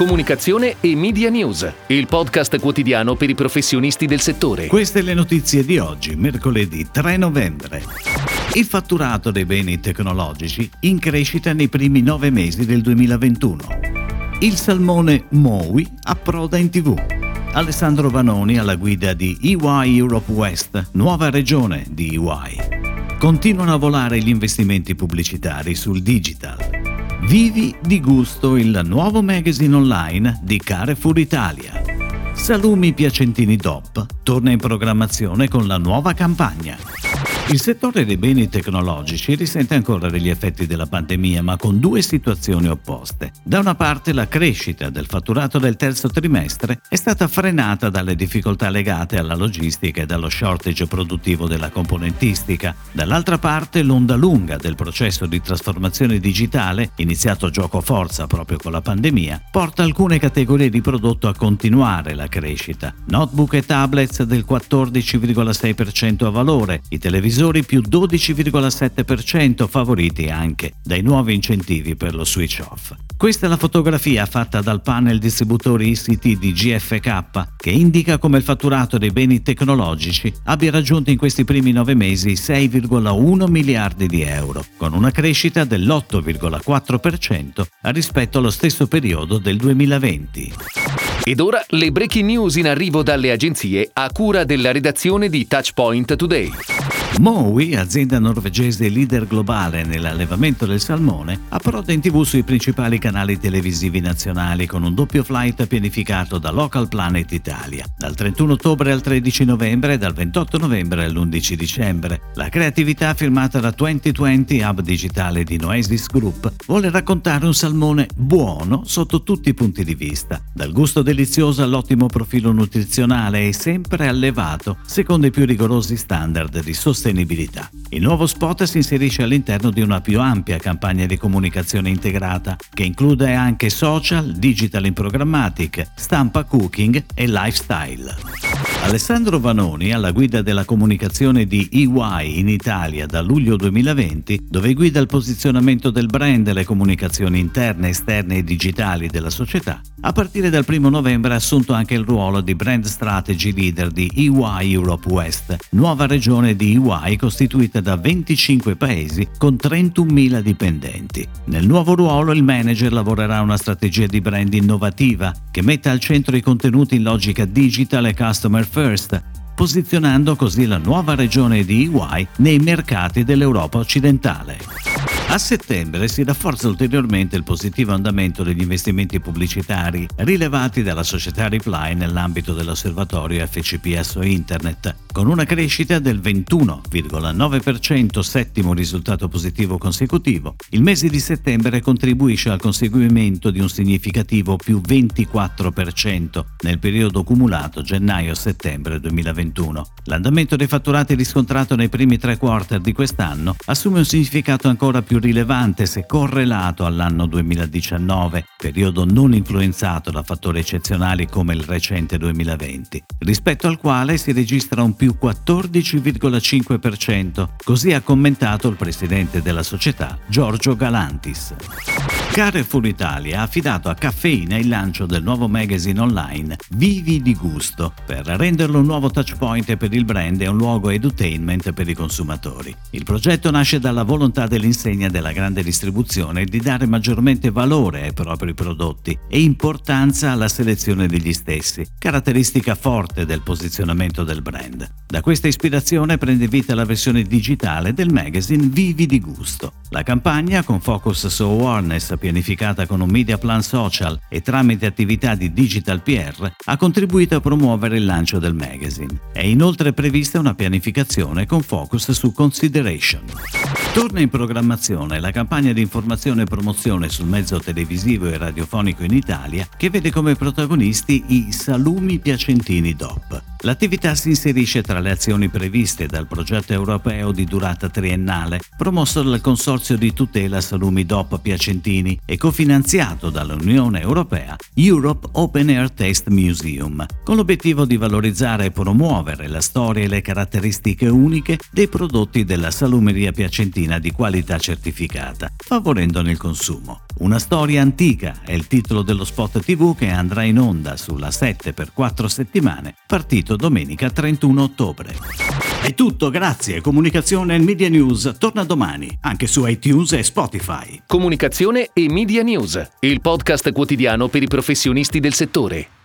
comunicazione e media news, il podcast quotidiano per i professionisti del settore. Queste le notizie di oggi, mercoledì 3 novembre. Il fatturato dei beni tecnologici in crescita nei primi nove mesi del 2021. Il salmone Mowi approda in tv. Alessandro Vanoni alla guida di EY Europe West, nuova regione di EY. Continuano a volare gli investimenti pubblicitari sul digital. Vivi di gusto il nuovo magazine online di Carrefour Italia. Salumi Piacentini DOP torna in programmazione con la nuova campagna. Il settore dei beni tecnologici risente ancora degli effetti della pandemia, ma con due situazioni opposte. Da una parte la crescita del fatturato del terzo trimestre è stata frenata dalle difficoltà legate alla logistica e dallo shortage produttivo della componentistica. Dall'altra parte l'onda lunga del processo di trasformazione digitale, iniziato gioco forza proprio con la pandemia, porta alcune categorie di prodotto a continuare la crescita. Notebook e tablets del 14,6% a valore, i televisori televisori più 12,7% favoriti anche dai nuovi incentivi per lo switch off. Questa è la fotografia fatta dal panel distributori ICT di GFK che indica come il fatturato dei beni tecnologici abbia raggiunto in questi primi nove mesi 6,1 miliardi di euro, con una crescita dell'8,4% rispetto allo stesso periodo del 2020. Ed ora le breaking news in arrivo dalle agenzie a cura della redazione di Touchpoint Today. Mowi, azienda norvegese leader globale nell'allevamento del salmone, approda in tv sui principali canali televisivi nazionali con un doppio flight pianificato da Local Planet Italia, dal 31 ottobre al 13 novembre e dal 28 novembre all'11 dicembre. La creatività firmata da 2020 Hub Digitale di Noesis Group vuole raccontare un salmone buono sotto tutti i punti di vista, dal gusto delizioso all'ottimo profilo nutrizionale e sempre allevato secondo i più rigorosi standard di sostenibilità. Il nuovo spot si inserisce all'interno di una più ampia campagna di comunicazione integrata che include anche social, digital in programmatic, stampa cooking e lifestyle. Alessandro Vanoni, alla guida della comunicazione di EY in Italia da luglio 2020, dove guida il posizionamento del brand e le comunicazioni interne, esterne e digitali della società, a partire dal 1 novembre ha assunto anche il ruolo di Brand Strategy Leader di EY Europe West, nuova regione di EY costituita da 25 paesi con 31.000 dipendenti. Nel nuovo ruolo il manager lavorerà una strategia di brand innovativa che metta al centro i contenuti in logica digital e customer first, posizionando così la nuova regione di EY nei mercati dell'Europa occidentale. A settembre si rafforza ulteriormente il positivo andamento degli investimenti pubblicitari rilevati dalla società Reply nell'ambito dell'osservatorio FCPSO Internet, con una crescita del 21,9%, settimo risultato positivo consecutivo. Il mese di settembre contribuisce al conseguimento di un significativo più 24% nel periodo cumulato gennaio-settembre 2021. L'andamento dei fatturati riscontrato nei primi tre quarter di quest'anno assume un significato ancora più rilevante se correlato all'anno 2019, periodo non influenzato da fattori eccezionali come il recente 2020, rispetto al quale si registra un più 14,5%, così ha commentato il presidente della società Giorgio Galantis. Carrefour Italia ha affidato a Caffeina il lancio del nuovo magazine online Vivi di Gusto per renderlo un nuovo touchpoint per il brand e un luogo edutainment per i consumatori. Il progetto nasce dalla volontà dell'insegna della grande distribuzione di dare maggiormente valore ai propri prodotti e importanza alla selezione degli stessi, caratteristica forte del posizionamento del brand. Da questa ispirazione prende vita la versione digitale del magazine Vivi di Gusto. La campagna, con focus su awareness pianificata con un media plan social e tramite attività di digital PR, ha contribuito a promuovere il lancio del magazine. È inoltre prevista una pianificazione con focus su consideration. Torna in programmazione la campagna di informazione e promozione sul mezzo televisivo e radiofonico in Italia che vede come protagonisti i Salumi Piacentini DOP. L'attività si inserisce tra le azioni previste dal progetto europeo di durata triennale promosso dal Consorzio di tutela salumi DOP Piacentini e cofinanziato dall'Unione Europea Europe Open Air Test Museum, con l'obiettivo di valorizzare e promuovere la storia e le caratteristiche uniche dei prodotti della salumeria piacentina di qualità certificata, favorendone il consumo. Una storia antica è il titolo dello spot TV che andrà in onda sulla 7 per 4 settimane, partito domenica 31 ottobre. È tutto, grazie. Comunicazione e Media News torna domani, anche su iTunes e Spotify. Comunicazione e Media News, il podcast quotidiano per i professionisti del settore.